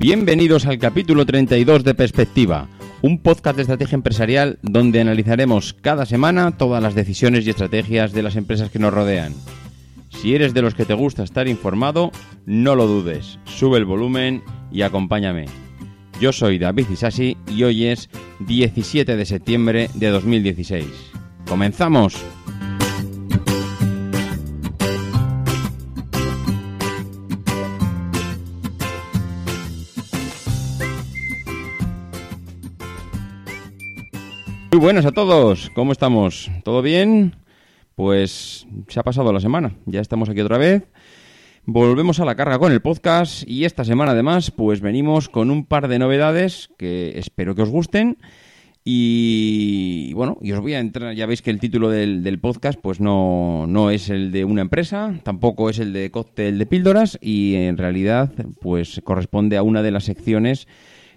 Bienvenidos al capítulo 32 de Perspectiva, un podcast de estrategia empresarial donde analizaremos cada semana todas las decisiones y estrategias de las empresas que nos rodean. Si eres de los que te gusta estar informado, no lo dudes, sube el volumen y acompáñame. Yo soy David Isasi y hoy es 17 de septiembre de 2016. ¡Comenzamos! Buenas a todos, ¿cómo estamos? ¿Todo bien? Pues se ha pasado la semana, ya estamos aquí otra vez. Volvemos a la carga con el podcast y esta semana además pues venimos con un par de novedades que espero que os gusten. Y bueno, y os voy a entrar, ya veis que el título del, del podcast pues no, no es el de una empresa, tampoco es el de cóctel de píldoras y en realidad pues corresponde a una de las secciones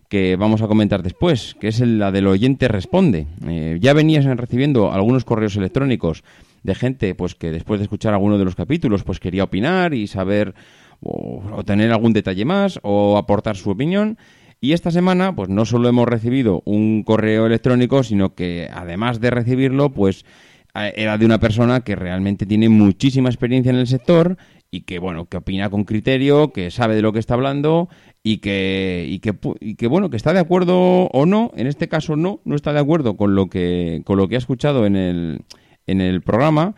que vamos a comentar después, que es la del oyente responde. Eh, ya venías recibiendo algunos correos electrónicos de gente pues que después de escuchar alguno de los capítulos pues quería opinar y saber o, tener algún detalle más o aportar su opinión. Y esta semana, pues no solo hemos recibido un correo electrónico, sino que además de recibirlo, pues era de una persona que realmente tiene muchísima experiencia en el sector y que bueno que opina con criterio que sabe de lo que está hablando y que y que, y que bueno que está de acuerdo o no en este caso no no está de acuerdo con lo que con lo que ha escuchado en el en el programa.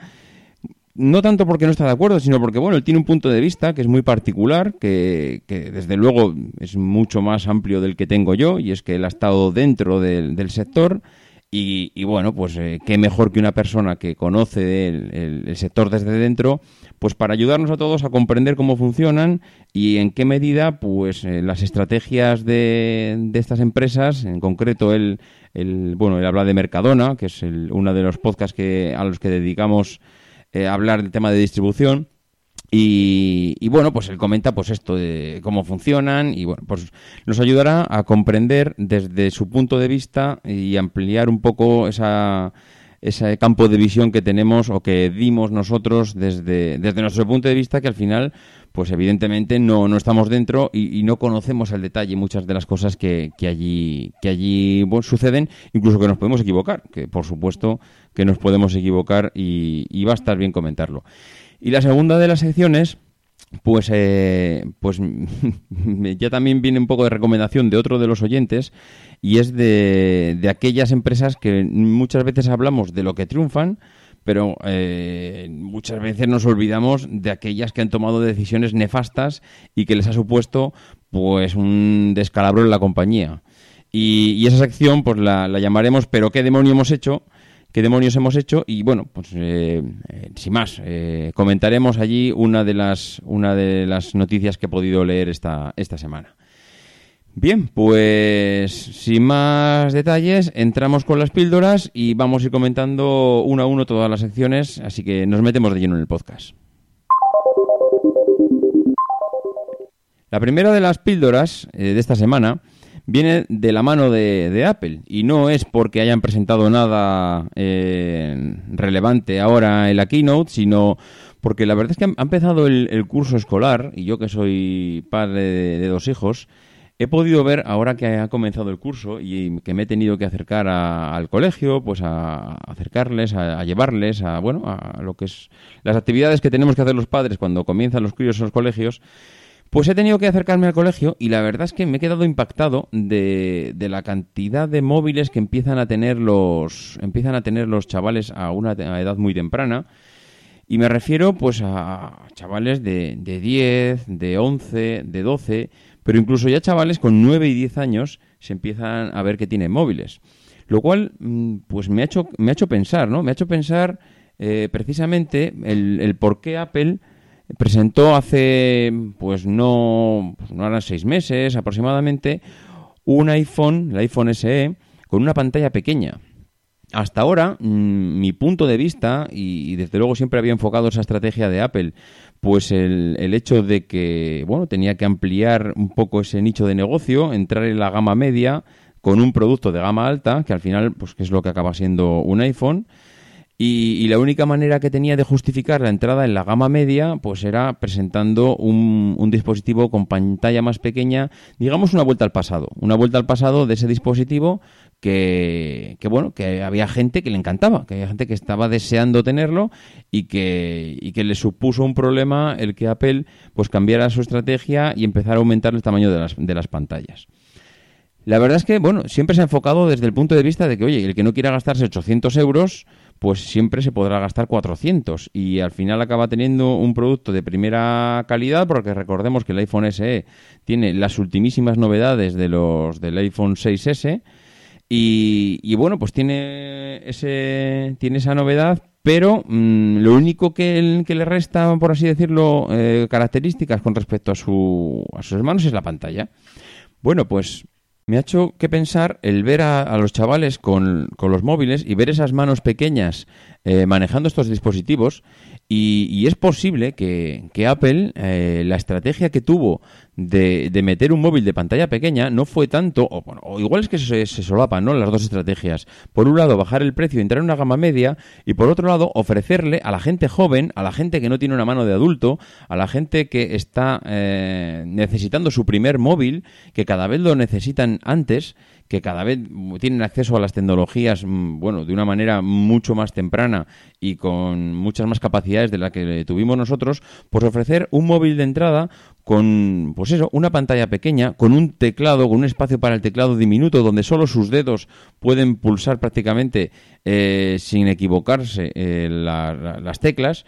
No tanto porque no está de acuerdo, sino porque, bueno, él tiene un punto de vista que es muy particular, que, que desde luego es mucho más amplio del que tengo yo, y es que él ha estado dentro del, del sector, y, bueno, pues eh, qué mejor que una persona que conoce el, sector desde dentro, pues para ayudarnos a todos a comprender cómo funcionan y en qué medida, pues eh, las estrategias de, de, estas empresas, en concreto el, el, bueno, él habla de Mercadona, que es uno de los podcasts que, a los que dedicamos eh, a hablar del tema de distribución, y, bueno, pues él comenta pues esto de cómo funcionan y bueno, pues nos ayudará a comprender desde su punto de vista y ampliar un poco esa, ese campo de visión que tenemos o que dimos nosotros desde, desde nuestro punto de vista que al final pues evidentemente no, no estamos dentro y, no conocemos al detalle muchas de las cosas que, que allí, que allí suceden, incluso que nos podemos equivocar, que por supuesto que nos podemos equivocar y, y va a estar bien comentarlo. Y la segunda de las secciones, pues, eh, pues ya también viene un poco de recomendación de otro de los oyentes y es de, de aquellas empresas que muchas veces hablamos de lo que triunfan, pero eh, muchas veces nos olvidamos de aquellas que han tomado decisiones nefastas y que les ha supuesto pues un descalabro en la compañía. Y, y esa sección pues la, la llamaremos ¿Pero qué demonio hemos hecho? Qué demonios hemos hecho y bueno, pues eh, eh, sin más, eh, comentaremos allí una de las una de las noticias que he podido leer esta, esta semana. Bien, pues sin más detalles, entramos con las píldoras y vamos a ir comentando uno a uno todas las secciones, así que nos metemos de lleno en el podcast. La primera de las píldoras de esta semana viene de la mano de, Apple. Y no es porque hayan presentado nada eh, relevante ahora en la keynote, sino porque la verdad es que ha empezado el, curso escolar y yo que soy padre de, dos hijos, he podido ver, ahora que ha comenzado el curso y que me he tenido que acercar al colegio, pues a, acercarles, a, llevarles a, bueno, a lo que es las actividades que tenemos que hacer los padres cuando comienzan los críos en los colegios, pues he tenido que acercarme al colegio y la verdad es que me he quedado impactado de, de, la cantidad de móviles que empiezan a tener los empiezan a tener los chavales a una edad muy temprana. Y me refiero pues a chavales de, de 10, de 11, de 12, pero incluso ya chavales con 9 y 10 años se empiezan a ver que tienen móviles. Lo cual mm, pues me ha hecho, me ha hecho pensar, ¿no? Me ha hecho pensar eh, precisamente el, el por qué Apple presentó hace, pues no, pues no eran seis meses aproximadamente, un iPhone, el iPhone SE, con una pantalla pequeña. Hasta ahora, mm, mi punto de vista, y, desde luego siempre había enfocado esa estrategia de Apple, pues el, el, hecho de que, bueno, tenía que ampliar un poco ese nicho de negocio, entrar en la gama media con un producto de gama alta, que al final, pues que es lo que acaba siendo un iPhone, y, la única manera que tenía de justificar la entrada en la gama media, pues era presentando un, dispositivo con pantalla más pequeña, digamos una vuelta al pasado, una vuelta al pasado de ese dispositivo que, que, bueno, que había gente que le encantaba, que había gente que estaba deseando tenerlo y que, y que le supuso un problema el que Apple pues cambiara su estrategia y empezara a aumentar el tamaño de las, de las pantallas. La verdad es que, bueno, siempre se ha enfocado desde el punto de vista de que, oye, el que no quiera gastarse 800 euros, pues siempre se podrá gastar 400 y al final acaba teniendo un producto de primera calidad porque recordemos que el iPhone SE tiene las ultimísimas novedades de los del iPhone 6S y, bueno pues tiene ese tiene esa novedad pero mm, lo único que, le resta por así decirlo eh, características con respecto a su a sus hermanos es la pantalla. Bueno pues me ha hecho que pensar el ver a, los chavales con, con, los móviles y ver esas manos pequeñas eh, manejando estos dispositivos y, es posible que, Apple, eh, la estrategia que tuvo de, de, meter un móvil de pantalla pequeña no fue tanto, o, bueno, igual es que se, se, solapan ¿no? las dos estrategias. Por un lado, bajar el precio y entrar en una gama media, y por otro lado, ofrecerle a la gente joven, a la gente que no tiene una mano de adulto, a la gente que está eh, necesitando su primer móvil, que cada vez lo necesitan antes, que cada vez tienen acceso a las tecnologías, mm, bueno, de una manera mucho más temprana y con muchas más capacidades de la que tuvimos nosotros, pues ofrecer un móvil de entrada con, pues eso, una pantalla pequeña, con un teclado, con un espacio para el teclado diminuto, donde solo sus dedos pueden pulsar prácticamente eh, sin equivocarse eh, las teclas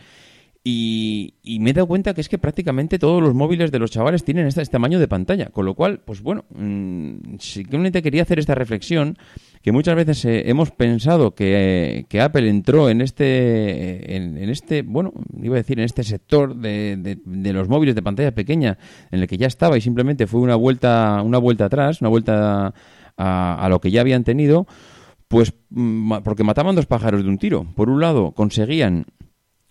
y, me he dado cuenta que es que prácticamente todos los móviles de los chavales tienen este, tamaño de pantalla. Con lo cual, pues bueno, mmm, simplemente quería hacer esta reflexión que muchas veces eh, hemos pensado que, Apple entró en este, en, este, bueno, iba a decir, en este sector de, de, los móviles de pantalla pequeña en el que ya estaba y simplemente fue una vuelta, una vuelta atrás, una vuelta a, a lo que ya habían tenido. Pues mm, porque mataban dos pájaros de un tiro. Por un lado, conseguían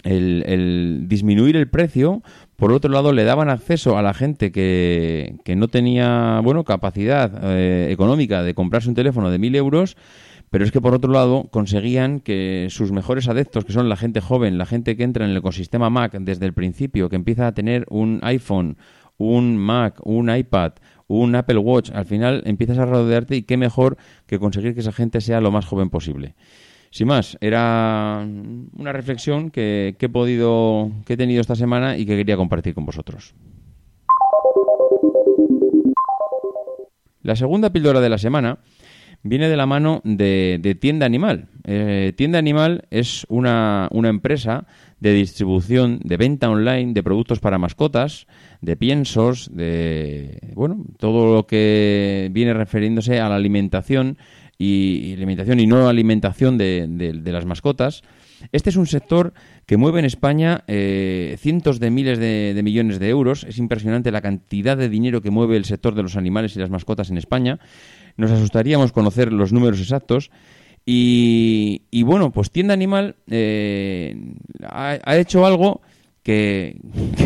el, disminuir el precio, por otro lado le daban acceso a la gente que, que no tenía bueno capacidad eh, económica de comprarse un teléfono de mil euros, pero es que por otro lado conseguían que sus mejores adeptos, que son la gente joven, la gente que entra en el ecosistema Mac desde el principio, que empieza a tener un iPhone, un Mac, un iPad, un Apple Watch, al final empiezas a rodearte y qué mejor que conseguir que esa gente sea lo más joven posible. Sin más, era una reflexión que, he podido, que he tenido esta semana y que quería compartir con vosotros. La segunda píldora de la semana viene de la mano de, Tienda Animal. Eh, Tienda Animal es una, una, empresa de distribución, de venta online de productos para mascotas, de piensos, de bueno, todo lo que viene refiriéndose a la alimentación y, alimentación y no alimentación de, de, las mascotas. Este es un sector que mueve en España eh, cientos de miles de, millones de euros. Es impresionante la cantidad de dinero que mueve el sector de los animales y las mascotas en España. Nos asustaríamos conocer los números exactos. Y, y bueno, pues Tienda Animal eh, ha, ha hecho algo que,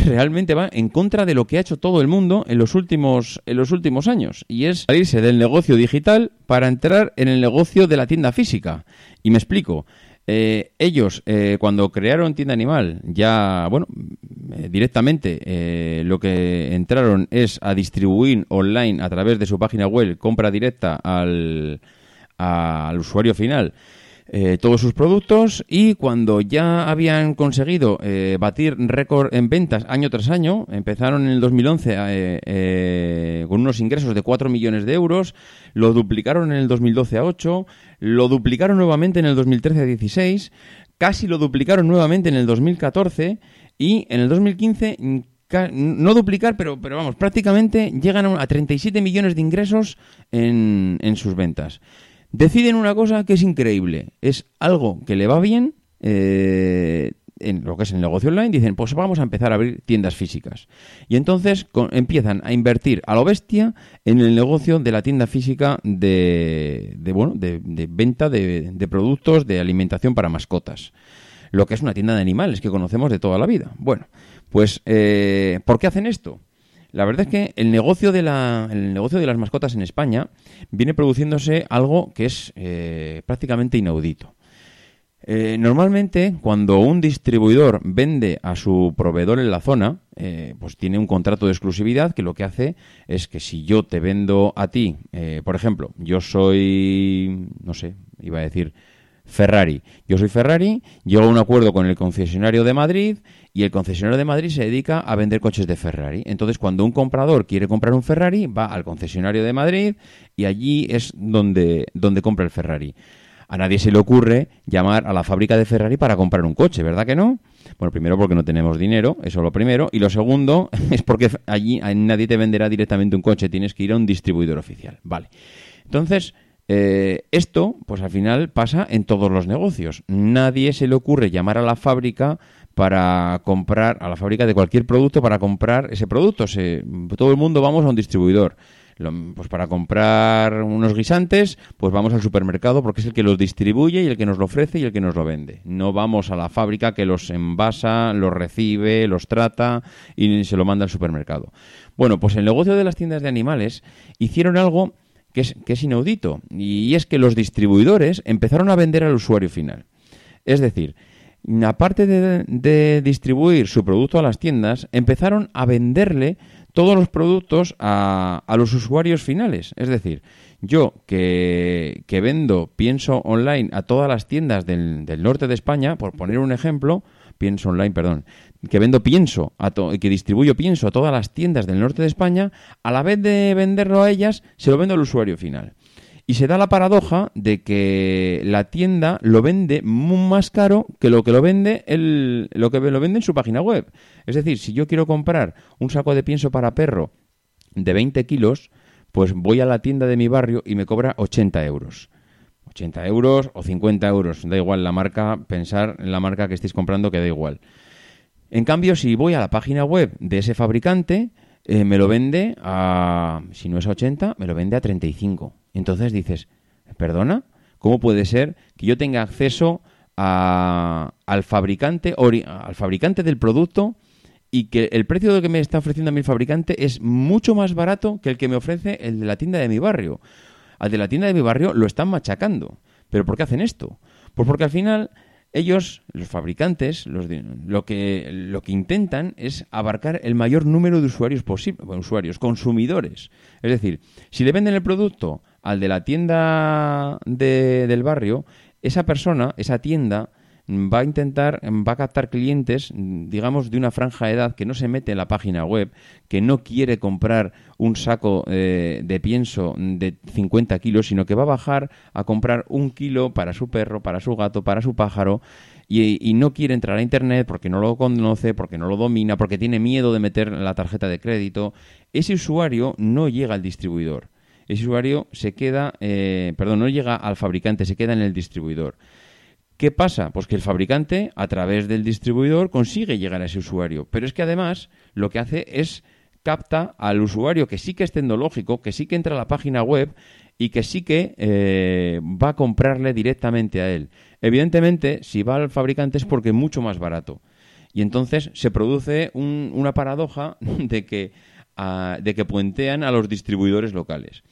realmente va en contra de lo que ha hecho todo el mundo en los últimos, en los últimos años, y es salirse del negocio digital para entrar en el negocio de la tienda física. Y me explico. Eh, ellos, eh, cuando crearon Tienda Animal, ya, bueno, eh, directamente lo que entraron es a distribuir online a través de su página web, compra directa al, al usuario final eh, todos sus productos y cuando ya habían conseguido eh, batir récord en ventas año tras año, empezaron en el 2011 eh, con unos ingresos de 4 millones de euros, lo duplicaron en el 2012 a 8, lo duplicaron nuevamente en el 2013 a 16, casi lo duplicaron nuevamente en el 2014 y en el 2015 no duplicar, pero, pero vamos, prácticamente llegan a 37 millones de ingresos en, en sus ventas deciden una cosa que es increíble. Es algo que le va bien eh, en lo que es el negocio online. Dicen, pues vamos a empezar a abrir tiendas físicas. Y entonces empiezan a invertir a lo bestia en el negocio de la tienda física de, bueno, de, venta de, productos de alimentación para mascotas. Lo que es una tienda de animales que conocemos de toda la vida. Bueno, pues, eh, ¿por qué hacen esto? La verdad es que el negocio de, la, el negocio de las mascotas en España viene produciéndose algo que es eh, prácticamente inaudito. Eh, normalmente, cuando un distribuidor vende a su proveedor en la zona, eh, pues tiene un contrato de exclusividad que lo que hace es que si yo te vendo a ti, por ejemplo, yo soy, no sé, iba a decir Ferrari. Yo soy Ferrari, llego a un acuerdo con el concesionario de Madrid y el concesionario de Madrid se dedica a vender coches de Ferrari. Entonces, cuando un comprador quiere comprar un Ferrari, va al concesionario de Madrid y allí es donde, donde compra el Ferrari. A nadie se le ocurre llamar a la fábrica de Ferrari para comprar un coche, ¿verdad que no? Bueno, primero porque no tenemos dinero, eso es lo primero. Y lo segundo es porque allí nadie te venderá directamente un coche, tienes que ir a un distribuidor oficial. Vale. Entonces, eh, esto, pues al final pasa en todos los negocios. Nadie se le ocurre llamar a la fábrica para comprar, a la fábrica de cualquier producto para comprar ese producto. todo el mundo vamos a un distribuidor. pues para comprar unos guisantes, pues vamos al supermercado porque es el que los distribuye y el que nos lo ofrece y el que nos lo vende. No vamos a la fábrica que los envasa, los recibe, los trata y se lo manda al supermercado. Bueno, pues el negocio de las tiendas de animales hicieron algo que es, que es inaudito y es que los distribuidores empezaron a vender al usuario final. Es decir, aparte de, distribuir su producto a las tiendas, empezaron a venderle todos los productos a, los usuarios finales. Es decir, yo que, vendo pienso online a todas las tiendas del, del, norte de España, por poner un ejemplo, pienso online, perdón, que vendo pienso a que distribuyo pienso a todas las tiendas del norte de España, a la vez de venderlo a ellas, se lo vendo al usuario final. Y se da la paradoja de que la tienda lo vende más caro que lo que lo vende lo que lo vende en su página web. Es decir, si yo quiero comprar un saco de pienso para perro de 20 kilos, pues voy a la tienda de mi barrio y me cobra 80 euros. 80 euros o 50 euros, da igual la marca, pensar en la marca que estéis comprando que da igual. En cambio, si voy a la página web de ese fabricante, eh, me lo vende a, si no es a 80, me lo vende a 35. Entonces dices, perdona, ¿cómo puede ser que yo tenga acceso al, fabricante, al fabricante del producto y que el precio que me está ofreciendo a mi fabricante es mucho más barato que el que me ofrece el de la tienda de mi barrio? Al de la tienda de mi barrio lo están machacando. ¿Pero por qué hacen esto? Pues porque al final ellos, los fabricantes, los lo, que, lo que intentan es abarcar el mayor número de usuarios posible, usuarios, consumidores. Es decir, si le venden el producto al de la tienda del barrio, esa persona, esa tienda, va a intentar, va a captar clientes, digamos, de una franja de edad que no se mete en la página web, que no quiere comprar un saco eh, de pienso de 50 kilos, sino que va a bajar a comprar un kilo para su perro, para su gato, para su pájaro, y, y no quiere entrar a Internet porque no lo conoce, porque no lo domina, porque tiene miedo de meter la tarjeta de crédito. Ese usuario no llega al distribuidor. Ese usuario se queda, eh, perdón, no llega al fabricante, se queda en el distribuidor. ¿Qué pasa? Pues que el fabricante, a través del distribuidor, consigue llegar a ese usuario. Pero es que además lo que hace es capta al usuario que sí que es tecnológico, que sí que entra a la página web y que sí que eh, va a comprarle directamente a él. Evidentemente, si va al fabricante es porque es mucho más barato. Y entonces se produce una paradoja de que, de que puentean a los distribuidores locales.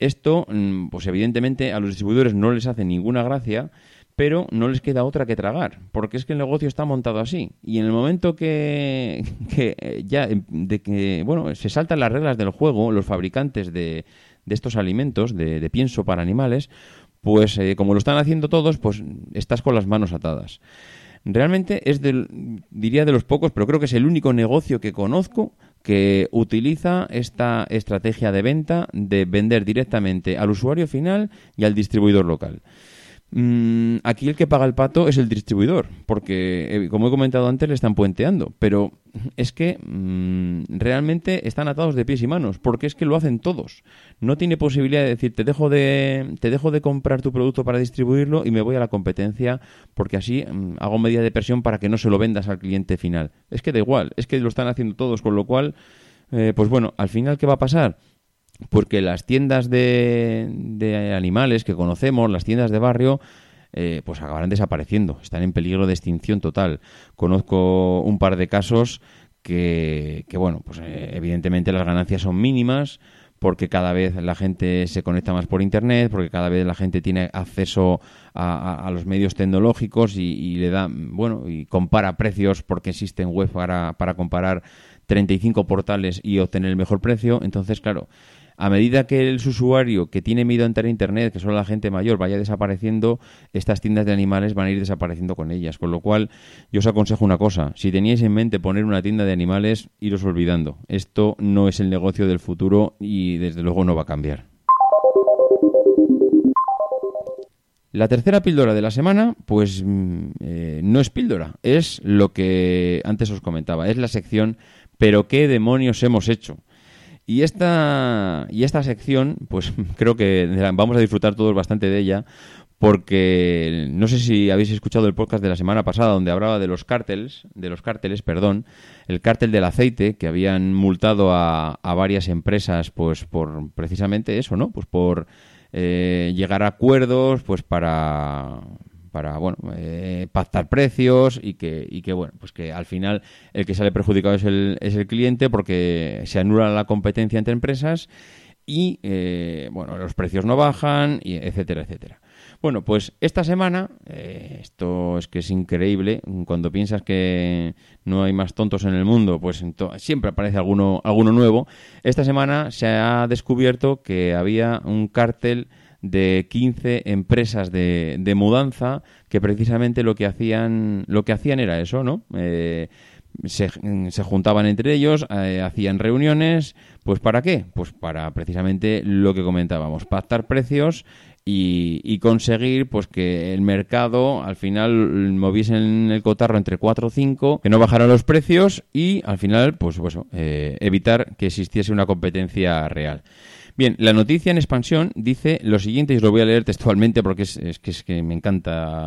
Esto, mm, pues evidentemente a los distribuidores no les hace ninguna gracia pero no les queda otra que tragar, porque es que el negocio está montado así. Y en el momento que, que ya de que, bueno, se saltan las reglas del juego, los fabricantes de, de estos alimentos, de, pienso para animales, pues eh, como lo están haciendo todos, pues estás con las manos atadas. Realmente es del, diría de los pocos, pero creo que es el único negocio que conozco que utiliza esta estrategia de venta de vender directamente al usuario final y al distribuidor local. Mm, aquí el que paga el pato es el distribuidor, porque, eh, como he comentado antes, le están puenteando. Pero es que mm, realmente están atados de pies y manos, porque es que lo hacen todos. No tiene posibilidad de decir, te dejo de, te dejo de comprar tu producto para distribuirlo y me voy a la competencia, porque así mm, hago medida de presión para que no se lo vendas al cliente final. Es que da igual, es que lo están haciendo todos, con lo cual, eh, pues bueno, al final, ¿qué va a pasar? Porque las tiendas de, animales que conocemos, las tiendas de barrio, eh, pues acabarán desapareciendo, están en peligro de extinción total. Conozco un par de casos que, bueno, pues eh, evidentemente las ganancias son mínimas porque cada vez la gente se conecta más por internet, porque cada vez la gente tiene acceso a, los medios tecnológicos y, le da, bueno, y compara precios porque existen web para, para comparar 35 portales y obtener el mejor precio. Entonces, claro, a medida que el usuario que tiene miedo a entrar a Internet, que son la gente mayor, vaya desapareciendo, estas tiendas de animales van a ir desapareciendo con ellas. Con lo cual, yo os aconsejo una cosa. Si teníais en mente poner una tienda de animales, iros olvidando. Esto no es el negocio del futuro y desde luego no va a cambiar. La tercera píldora de la semana, pues mm, eh, no es píldora, es lo que antes os comentaba, es la sección ¿Pero qué demonios hemos hecho? Y esta, y esta sección, pues creo que vamos a disfrutar todos bastante de ella, porque no sé si habéis escuchado el podcast de la semana pasada donde hablaba de los cárteles, de los cárteles, perdón, el cártel del aceite que habían multado a, a varias empresas, pues por precisamente eso, ¿no? Pues por eh, llegar a acuerdos, pues para para bueno eh, pactar precios y que, y que bueno pues que al final el que sale perjudicado es el, es el cliente porque se anula la competencia entre empresas y eh, bueno los precios no bajan y etcétera etcétera. Bueno pues esta semana eh, esto es que es increíble cuando piensas que no hay más tontos en el mundo pues siempre aparece alguno alguno nuevo. Esta semana se ha descubierto que había un cártel de 15 empresas de, de, mudanza que precisamente lo que hacían lo que hacían era eso, ¿no? Eh, se, se, juntaban entre ellos, eh, hacían reuniones, pues ¿para qué? Pues para precisamente lo que comentábamos, pactar precios y, y, conseguir pues que el mercado al final moviesen el cotarro entre 4 o 5, que no bajaran los precios y al final pues, pues eh, evitar que existiese una competencia real. Bien, la noticia en expansión dice lo siguiente y os lo voy a leer textualmente porque es, es, que, es que me encanta.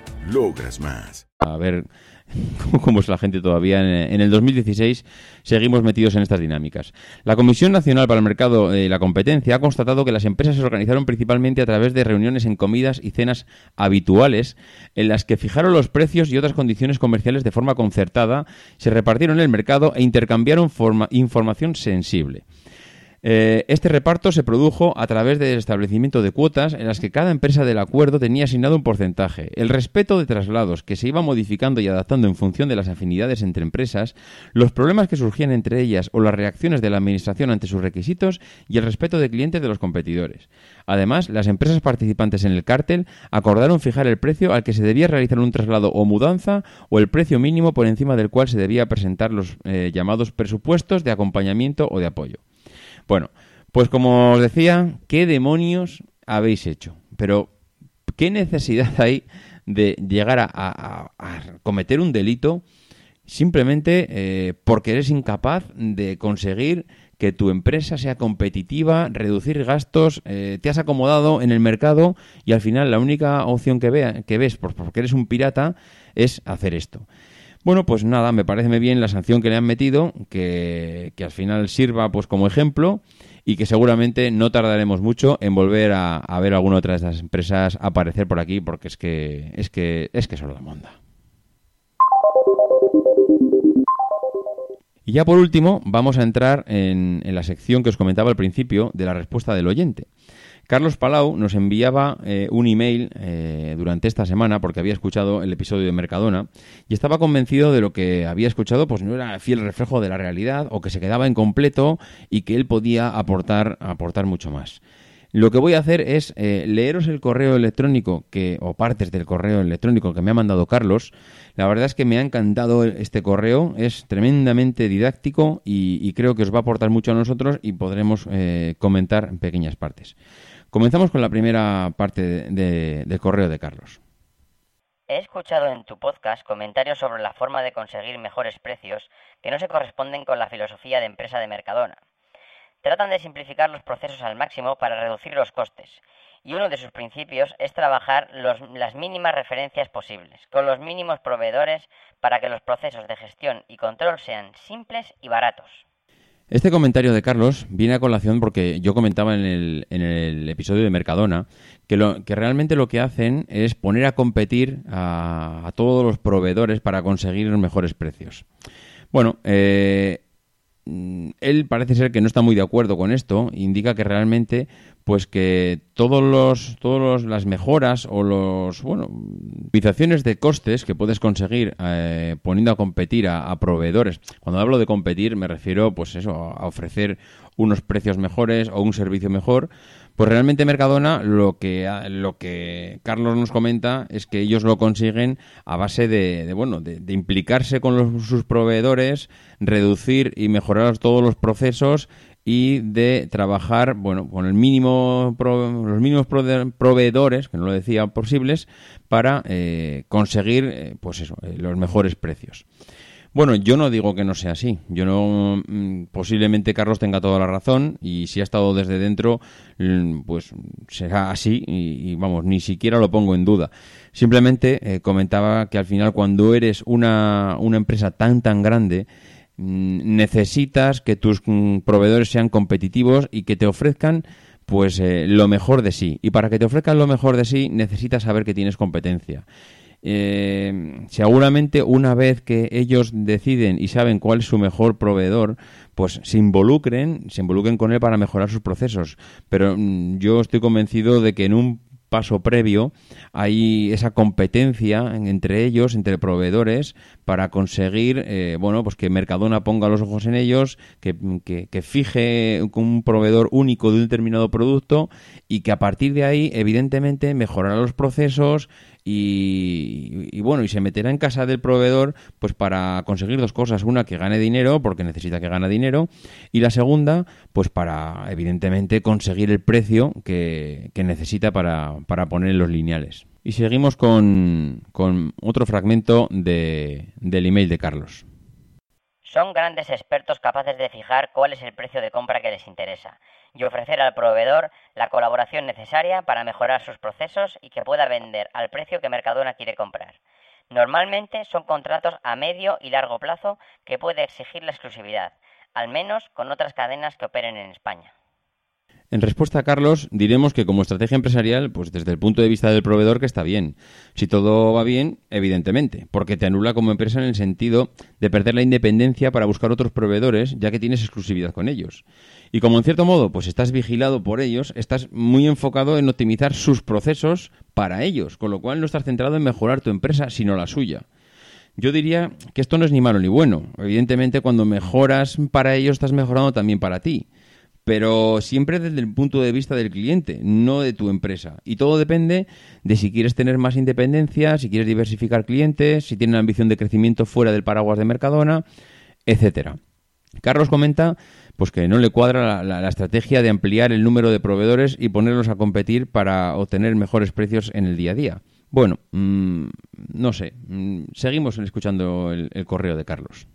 logras más. A ver cómo es la gente todavía. En el 2016 seguimos metidos en estas dinámicas. La Comisión Nacional para el Mercado y la Competencia ha constatado que las empresas se organizaron principalmente a través de reuniones en comidas y cenas habituales en las que fijaron los precios y otras condiciones comerciales de forma concertada, se repartieron el mercado e intercambiaron información sensible. Eh, este reparto se produjo a través del establecimiento de cuotas en las que cada empresa del acuerdo tenía asignado un porcentaje. El respeto de traslados, que se iba modificando y adaptando en función de las afinidades entre empresas, los problemas que surgían entre ellas o las reacciones de la Administración ante sus requisitos y el respeto de clientes de los competidores. Además, las empresas participantes en el cártel acordaron fijar el precio al que se debía realizar un traslado o mudanza o el precio mínimo por encima del cual se debía presentar los eh, llamados presupuestos de acompañamiento o de apoyo. Bueno, pues como os decía, ¿qué demonios habéis hecho? Pero, ¿qué necesidad hay de llegar a, cometer un delito simplemente eh, porque eres incapaz de conseguir que tu empresa sea competitiva, reducir gastos, eh, te has acomodado en el mercado y al final la única opción que, vea, que ves porque eres un pirata es hacer esto. Bueno, pues nada, me parece bien la sanción que le han metido, que, al final sirva pues como ejemplo y que seguramente no tardaremos mucho en volver a, ver alguna otra de estas empresas aparecer por aquí porque es que es que es que solo la monda. Y ya por último, vamos a entrar en, en la sección que os comentaba al principio de la respuesta del oyente. Carlos Palau nos enviaba eh, un email eh, durante esta semana porque había escuchado el episodio de Mercadona y estaba convencido de lo que había escuchado pues no era fiel reflejo de la realidad o que se quedaba incompleto y que él podía aportar, aportar mucho más. Lo que voy a hacer es eh, leeros el correo electrónico que, o partes del correo electrónico que me ha mandado Carlos. La verdad es que me ha encantado este correo, es tremendamente didáctico y, creo que os va a aportar mucho a nosotros y podremos comentar en pequeñas partes. Comenzamos con la primera parte del correo de Carlos. He escuchado en tu podcast comentarios sobre la forma de conseguir mejores precios que no se corresponden con la filosofía de empresa de Mercadona. Tratan de simplificar los procesos al máximo para reducir los costes, y uno de sus principios es trabajar las mínimas referencias posibles, con los mínimos proveedores para que los procesos de gestión y control sean simples y baratos. Este comentario de Carlos viene a colación porque yo comentaba en el, en el episodio de Mercadona que, lo, que realmente lo que hacen es poner a competir a, todos los proveedores para conseguir los mejores precios. Bueno, eh, él parece ser que no está muy de acuerdo con esto, indica que realmente pues que todos los todas las mejoras o los bueno utilizaciones de costes que puedes conseguir eh, poniendo a competir a, proveedores. Cuando hablo de competir me refiero pues eso a ofrecer unos precios mejores o un servicio mejor pues realmente Mercadona lo que lo que Carlos nos comenta es que ellos lo consiguen a base de, bueno de, implicarse con sus proveedores reducir y mejorar todos los procesos y de trabajar bueno con el mínimo los mínimos proveedores que no lo decía posibles para eh, conseguir eh, pues eso eh, los mejores precios bueno yo no digo que no sea así yo no mm, posiblemente Carlos tenga toda la razón y si ha estado desde dentro mm, pues será así y, vamos ni siquiera lo pongo en duda simplemente comentaba que al final cuando eres una una empresa tan tan grande Mm, necesitas que tus proveedores sean competitivos y que te ofrezcan pues eh, lo mejor de sí. Y para que te ofrezcan lo mejor de sí necesitas saber que tienes competencia. Eh, seguramente una vez que ellos deciden y saben cuál es su mejor proveedor, pues se involucren, se involucren con él para mejorar sus procesos. Pero mm, yo estoy convencido de que en un paso previo hay esa competencia entre ellos, entre proveedores, para conseguir, eh, bueno, pues que Mercadona ponga los ojos en ellos, que, que, fije un proveedor único de un determinado producto y que a partir de ahí, evidentemente, mejorará los procesos, y, bueno, y se meterá en casa del proveedor pues para conseguir dos cosas. Una, que gane dinero, porque necesita que gane dinero. Y la segunda, pues para, evidentemente, conseguir el precio que, necesita para, para poner en los lineales. Y seguimos con, con otro fragmento de, del email de Carlos. Son grandes expertos capaces de fijar cuál es el precio de compra que les interesa y ofrecer al proveedor la colaboración necesaria para mejorar sus procesos y que pueda vender al precio que Mercadona quiere comprar. Normalmente son contratos a medio y largo plazo que puede exigir la exclusividad, al menos con otras cadenas que operen en España. En respuesta a Carlos, diremos que como estrategia empresarial, pues desde el punto de vista del proveedor que está bien. Si todo va bien, evidentemente, porque te anula como empresa en el sentido de perder la independencia para buscar otros proveedores, ya que tienes exclusividad con ellos. Y como en cierto modo, pues estás vigilado por ellos, estás muy enfocado en optimizar sus procesos para ellos, con lo cual no estás centrado en mejorar tu empresa, sino la suya. Yo diría que esto no es ni malo ni bueno. Evidentemente, cuando mejoras para ellos, estás mejorando también para ti pero siempre desde el punto de vista del cliente, no de tu empresa. Y todo depende de si quieres tener más independencia, si quieres diversificar clientes, si tienes ambición de crecimiento fuera del paraguas de Mercadona, etcétera. Carlos comenta pues que no le cuadra la, estrategia de ampliar el número de proveedores y ponerlos a competir para obtener mejores precios en el día a día. Bueno, mm, no sé, mm, seguimos escuchando el, el correo de Carlos.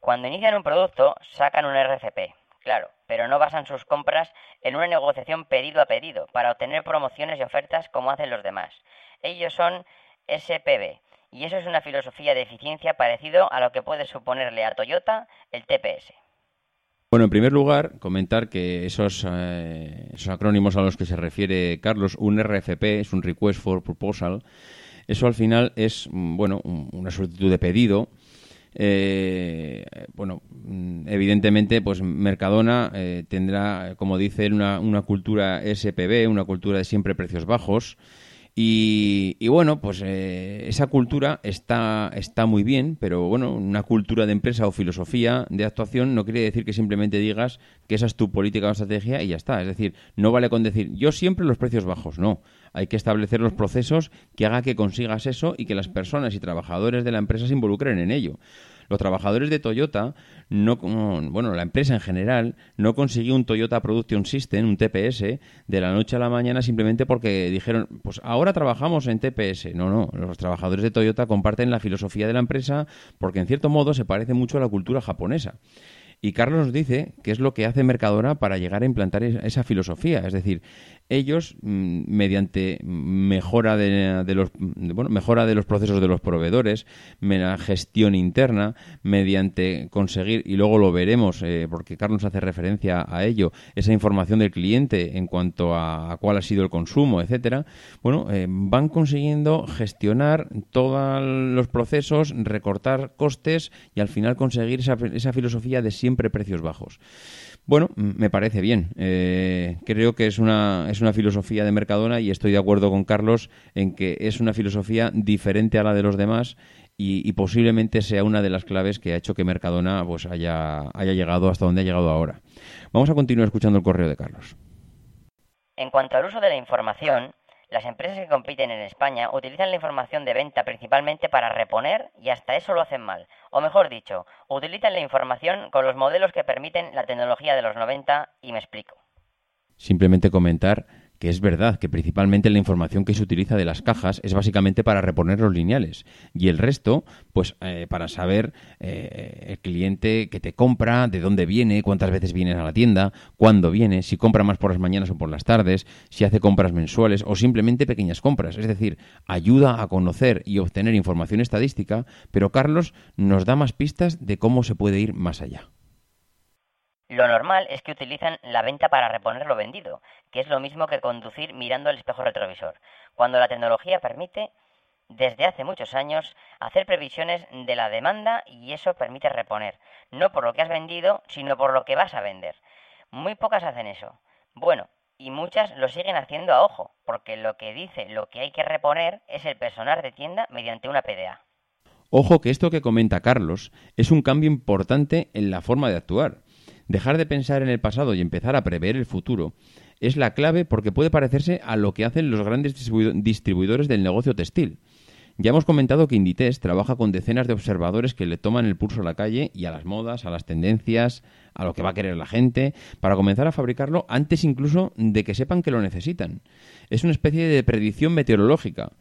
Cuando inician un producto, sacan un RCP, claro, pero no basan sus compras en una negociación pedido a pedido para obtener promociones y ofertas como hacen los demás. Ellos son SPB y eso es una filosofía de eficiencia parecido a lo que puede suponerle a Toyota el TPS. Bueno, en primer lugar, comentar que esos, eh, esos acrónimos a los que se refiere Carlos, un RFP es un Request for Proposal, eso al final es, mm, bueno, una solicitud de pedido eh, bueno, mm, evidentemente, pues Mercadona eh, tendrá, como dice una, cultura SPB, una cultura de siempre precios bajos. Y, bueno, pues eh, esa cultura está, está muy bien, pero bueno, una cultura de empresa o filosofía de actuación no quiere decir que simplemente digas que esa es tu política o estrategia y ya está. Es decir, no vale con decir yo siempre los precios bajos, no. Hay que establecer los procesos que haga que consigas eso y que las personas y trabajadores de la empresa se involucren en ello. Los trabajadores de Toyota, no, bueno, la empresa en general, no consiguió un Toyota Production System, un TPS, de la noche a la mañana simplemente porque dijeron, pues ahora trabajamos en TPS. No, no, los trabajadores de Toyota comparten la filosofía de la empresa porque en cierto modo se parece mucho a la cultura japonesa. Y Carlos nos dice qué es lo que hace Mercadona para llegar a implantar esa filosofía. Es decir, ellos, mm, mediante mejora de, los, bueno, mejora de los procesos de los proveedores, la gestión interna, mediante conseguir, y luego lo veremos, eh, porque Carlos hace referencia a ello, esa información del cliente en cuanto a, cuál ha sido el consumo, etcétera, bueno, eh, van consiguiendo gestionar todos los procesos, recortar costes y al final conseguir esa, esa filosofía de siempre siempre precios bajos. Bueno, me parece bien. Eh, creo que es una, es una filosofía de Mercadona y estoy de acuerdo con Carlos en que es una filosofía diferente a la de los demás y, posiblemente sea una de las claves que ha hecho que Mercadona pues, haya, haya llegado hasta donde ha llegado ahora. Vamos a continuar escuchando el correo de Carlos. En cuanto al uso de la información, las empresas que compiten en España utilizan la información de venta principalmente para reponer y hasta eso lo hacen mal. O mejor dicho, utilizan la información con los modelos que permiten la tecnología de los 90 y me explico. Simplemente comentar que es verdad que principalmente la información que se utiliza de las cajas es básicamente para reponer los lineales y el resto, pues eh, para saber eh, el cliente que te compra, de dónde viene, cuántas veces viene a la tienda, cuándo viene, si compra más por las mañanas o por las tardes, si hace compras mensuales o simplemente pequeñas compras. Es decir, ayuda a conocer y obtener información estadística, pero Carlos nos da más pistas de cómo se puede ir más allá. Lo normal es que utilizan la venta para reponer lo vendido, que es lo mismo que conducir mirando el espejo retrovisor, cuando la tecnología permite, desde hace muchos años, hacer previsiones de la demanda y eso permite reponer, no por lo que has vendido, sino por lo que vas a vender. Muy pocas hacen eso. Bueno, y muchas lo siguen haciendo a ojo, porque lo que dice lo que hay que reponer es el personal de tienda mediante una PDA. Ojo que esto que comenta Carlos es un cambio importante en la forma de actuar. Dejar de pensar en el pasado y empezar a prever el futuro es la clave porque puede parecerse a lo que hacen los grandes distribuidores del negocio textil. Ya hemos comentado que Inditex trabaja con decenas de observadores que le toman el pulso a la calle y a las modas, a las tendencias, a lo que va a querer la gente, para comenzar a fabricarlo antes incluso de que sepan que lo necesitan. Es una especie de predicción meteorológica.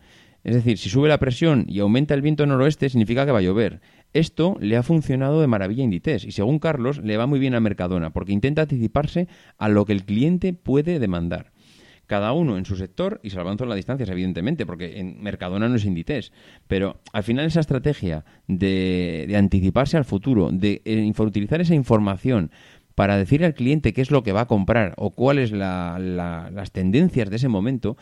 Es decir, si sube la presión y aumenta el viento noroeste, significa que va a llover. Esto le ha funcionado de maravilla a Inditex y según Carlos le va muy bien a Mercadona porque intenta anticiparse a lo que el cliente puede demandar. Cada uno en su sector y salvando las distancias, evidentemente, porque en Mercadona no es Inditex. Pero al final esa estrategia de, anticiparse al futuro, de eh, utilizar esa información para decir al cliente qué es lo que va a comprar o cuáles la, las tendencias de ese momento,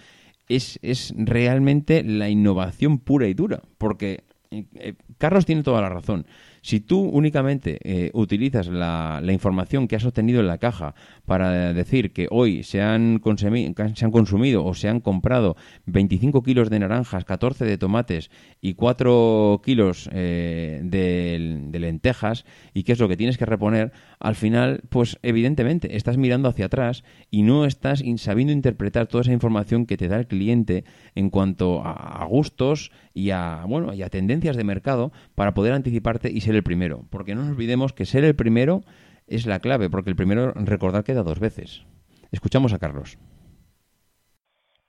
es, es realmente la innovación pura y dura. Porque eh, Carlos tiene toda la razón. Si tú únicamente eh, utilizas la, información que has obtenido en la caja para decir que hoy se han, se han consumido o se han comprado 25 kilos de naranjas, 14 de tomates y 4 kilos eh, de, lentejas y qué es lo que tienes que reponer, al final, pues evidentemente estás mirando hacia atrás y no estás sabiendo interpretar toda esa información que te da el cliente en cuanto a, gustos y a, bueno, y a tendencias de mercado para poder anticiparte y ser el primero. Porque no nos olvidemos que ser el primero es la clave, porque el primero, recordar, queda dos veces. Escuchamos a Carlos.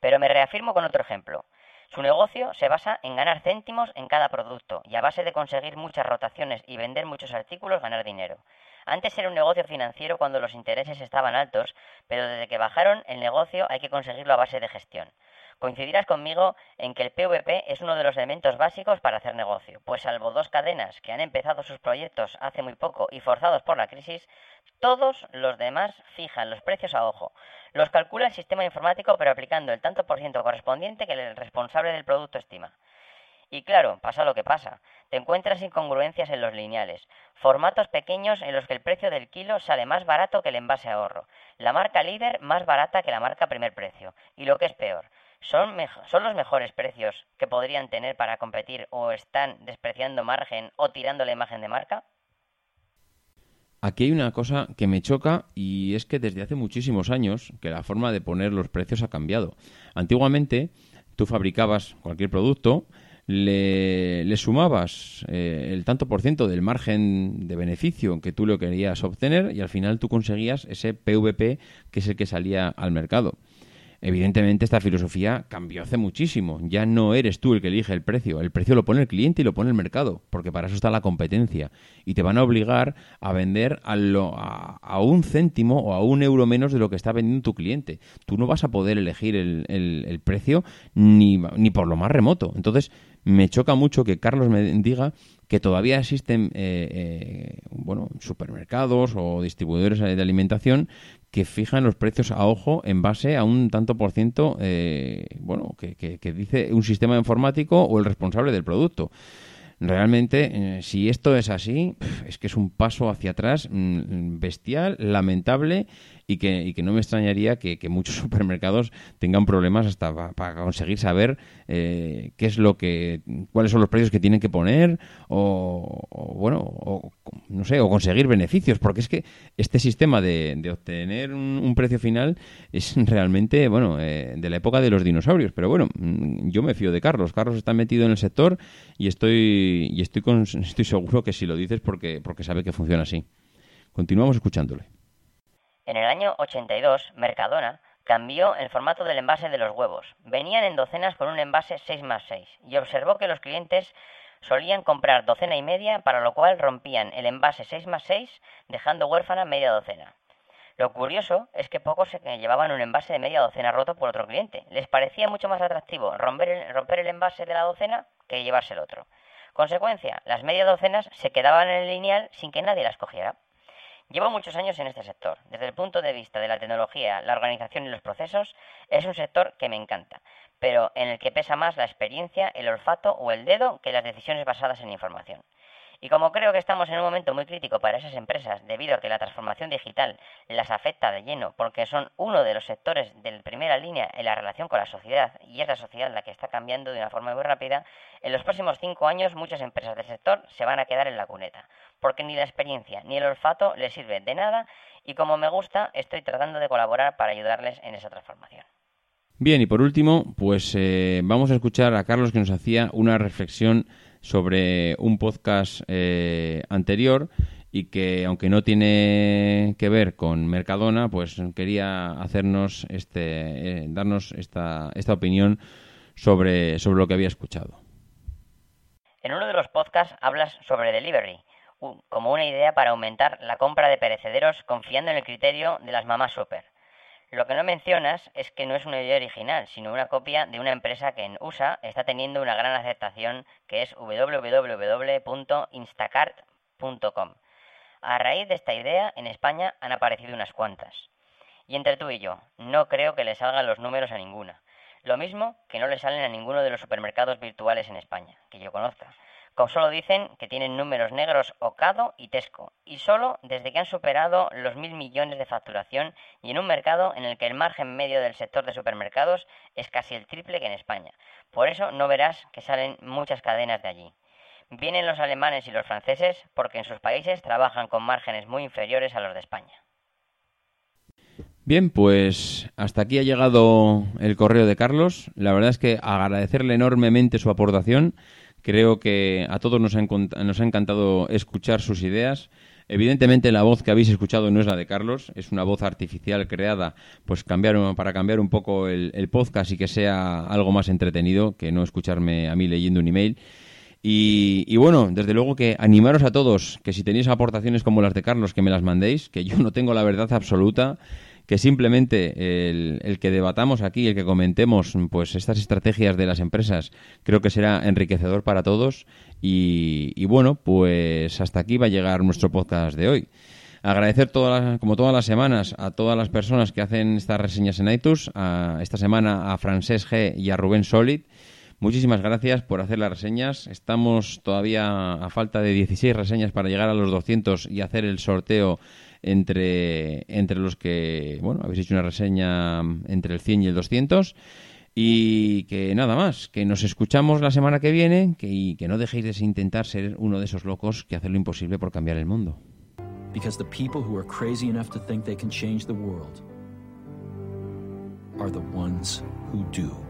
Pero me reafirmo con otro ejemplo. Su negocio se basa en ganar céntimos en cada producto y a base de conseguir muchas rotaciones y vender muchos artículos ganar dinero. Antes era un negocio financiero cuando los intereses estaban altos, pero desde que bajaron el negocio hay que conseguirlo a base de gestión. Coincidirás conmigo en que el PVP es uno de los elementos básicos para hacer negocio, pues salvo dos cadenas que han empezado sus proyectos hace muy poco y forzados por la crisis, todos los demás fijan los precios a ojo. Los calcula el sistema informático pero aplicando el tanto por ciento correspondiente que el responsable del producto estima. Y claro, pasa lo que pasa. Te encuentras incongruencias en los lineales. Formatos pequeños en los que el precio del kilo sale más barato que el envase ahorro. La marca líder más barata que la marca primer precio. Y lo que es peor, ¿Son, ¿Son los mejores precios que podrían tener para competir o están despreciando margen o tirando la imagen de marca? Aquí hay una cosa que me choca y es que desde hace muchísimos años que la forma de poner los precios ha cambiado. Antiguamente tú fabricabas cualquier producto, le, sumabas eh, el tanto por ciento del margen de beneficio que tú lo querías obtener y al final tú conseguías ese PVP que es el que salía al mercado. Evidentemente esta filosofía cambió hace muchísimo. Ya no eres tú el que elige el precio. El precio lo pone el cliente y lo pone el mercado, porque para eso está la competencia. Y te van a obligar a vender a, lo, a, un céntimo o a un euro menos de lo que está vendiendo tu cliente. Tú no vas a poder elegir el, el precio ni, ni por lo más remoto. Entonces, me choca mucho que Carlos me diga que todavía existen eh, eh, bueno supermercados o distribuidores de alimentación que fijan los precios a ojo en base a un tanto por ciento eh, bueno que, que, dice un sistema informático o el responsable del producto. Realmente si esto es así es que es un paso hacia atrás mm, bestial lamentable y que, y que no me extrañaría que, muchos supermercados tengan problemas hasta para conseguir saber eh, qué es lo que, cuáles son los precios que tienen que poner o, bueno, o, no sé, o conseguir beneficios, porque es que este sistema de, obtener un, precio final es realmente, bueno, eh, de la época de los dinosaurios, pero bueno, mm, yo me fío de Carlos, Carlos está metido en el sector y estoy y estoy estoy seguro que si lo dices porque porque sabe que funciona así. Continuamos escuchándole. En el año 82, Mercadona cambió el formato del envase de los huevos. Venían en docenas con un envase 6 más 6 y observó que los clientes solían comprar docena y media, para lo cual rompían el envase 6 más 6, dejando huérfana media docena. Lo curioso es que pocos se llevaban un envase de media docena roto por otro cliente. Les parecía mucho más atractivo romper el, romper el envase de la docena que llevarse el otro. Consecuencia, las media docenas se quedaban en el lineal sin que nadie las cogiera. Llevo muchos años en este sector. Desde el punto de vista de la tecnología, la organización y los procesos, es un sector que me encanta, pero en el que pesa más la experiencia, el olfato o el dedo que las decisiones basadas en información. Y como creo que estamos en un momento muy crítico para esas empresas, debido a que la transformación digital las afecta de lleno, porque son uno de los sectores de primera línea en la relación con la sociedad, y es la sociedad la que está cambiando de una forma muy rápida, en los próximos cinco años muchas empresas del sector se van a quedar en la cuneta, porque ni la experiencia ni el olfato les sirve de nada, y como me gusta, estoy tratando de colaborar para ayudarles en esa transformación. Bien, y por último, pues eh, vamos a escuchar a Carlos que nos hacía una reflexión sobre un podcast eh, anterior y que aunque no tiene que ver con Mercadona, pues quería hacernos este eh, darnos esta, esta opinión sobre, sobre lo que había escuchado. En uno de los podcasts hablas sobre delivery, como una idea para aumentar la compra de perecederos confiando en el criterio de las mamás super. Lo que no mencionas es que no es una idea original, sino una copia de una empresa que en USA está teniendo una gran aceptación, que es www.instacart.com. A raíz de esta idea, en España han aparecido unas cuantas. Y entre tú y yo, no creo que le salgan los números a ninguna. Lo mismo que no le salen a ninguno de los supermercados virtuales en España, que yo conozca. Solo dicen que tienen números negros Ocado y Tesco, y solo desde que han superado los mil millones de facturación y en un mercado en el que el margen medio del sector de supermercados es casi el triple que en España. Por eso no verás que salen muchas cadenas de allí. Vienen los alemanes y los franceses porque en sus países trabajan con márgenes muy inferiores a los de España. Bien, pues hasta aquí ha llegado el correo de Carlos. La verdad es que agradecerle enormemente su aportación. Creo que a todos nos ha, nos ha encantado escuchar sus ideas. Evidentemente la voz que habéis escuchado no es la de Carlos, es una voz artificial creada pues cambiar, para cambiar un poco el, el podcast y que sea algo más entretenido que no escucharme a mí leyendo un email. Y, bueno, desde luego que animaros a todos que si tenéis aportaciones como las de Carlos, que me las mandéis, que yo no tengo la verdad absoluta, que simplemente el, que debatamos aquí, el que comentemos pues estas estrategias de las empresas, creo que será enriquecedor para todos. Y, y bueno, pues hasta aquí va a llegar nuestro podcast de hoy. Agradecer todas como todas las semanas a todas las personas que hacen estas reseñas en iTunes, a, esta semana a Francés G y a Rubén Solid. Muchísimas gracias por hacer las reseñas. Estamos todavía a falta de 16 reseñas para llegar a los 200 y hacer el sorteo entre, entre los que, bueno, habéis hecho una reseña entre el 100 y el 200. Y que nada más, que nos escuchamos la semana que viene que, y que no dejéis de intentar ser uno de esos locos que hacen lo imposible por cambiar el mundo. Because the people who are crazy enough to think they can change the world are the ones who do.